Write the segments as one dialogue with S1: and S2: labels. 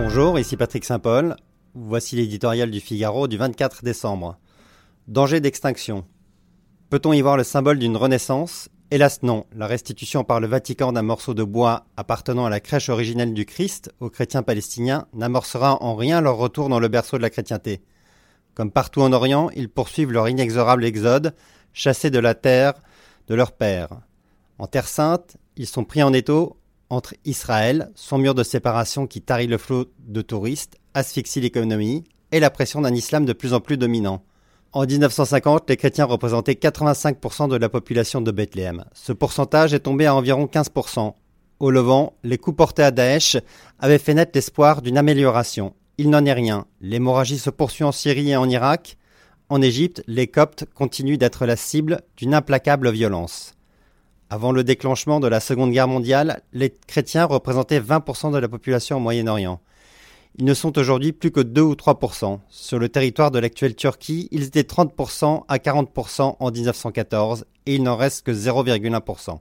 S1: Bonjour, ici Patrick Saint-Paul. Voici l'éditorial du Figaro du 24 décembre. Danger d'extinction. Peut-on y voir le symbole d'une renaissance? Hélas non, la restitution par le Vatican d'un morceau de bois appartenant à la crèche originelle du Christ aux chrétiens palestiniens n'amorcera en rien leur retour dans le berceau de la chrétienté. Comme partout en Orient, ils poursuivent leur inexorable exode, chassés de la terre de leur père. En Terre sainte, ils sont pris en étau entre Israël, son mur de séparation qui tarit le flot de touristes, asphyxie l'économie, et la pression d'un islam de plus en plus dominant. En 1950, les chrétiens représentaient 85% de la population de Bethléem. Ce pourcentage est tombé à environ 15%. Au Levant, les coups portés à Daesh avaient fait naître l'espoir d'une amélioration. Il n'en est rien. L'hémorragie se poursuit en Syrie et en Irak. En Égypte, les Coptes continuent d'être la cible d'une implacable violence. Avant le déclenchement de la Seconde Guerre mondiale, les chrétiens représentaient 20% de la population au Moyen-Orient. Ils ne sont aujourd'hui plus que 2 ou 3%. Sur le territoire de l'actuelle Turquie, ils étaient 30% à 40% en 1914 et il n'en reste que 0,1%.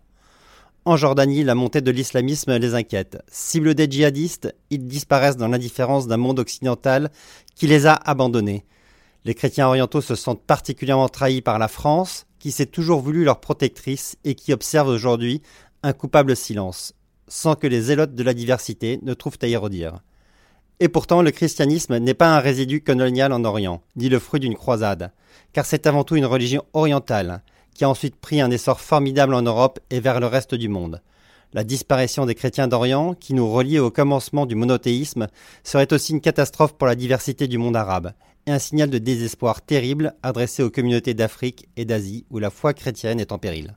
S1: En Jordanie, la montée de l'islamisme les inquiète. Cible des djihadistes, ils disparaissent dans l'indifférence d'un monde occidental qui les a abandonnés. Les chrétiens orientaux se sentent particulièrement trahis par la France, qui s'est toujours voulu leur protectrice et qui observe aujourd'hui un coupable silence, sans que les zélotes de la diversité ne trouvent à y redire. Et pourtant, le christianisme n'est pas un résidu colonial en Orient, ni le fruit d'une croisade, car c'est avant tout une religion orientale, qui a ensuite pris un essor formidable en Europe et vers le reste du monde. La disparition des chrétiens d'Orient, qui nous reliait au commencement du monothéisme, serait aussi une catastrophe pour la diversité du monde arabe, et un signal de désespoir terrible adressé aux communautés d'Afrique et d'Asie où la foi chrétienne est en péril.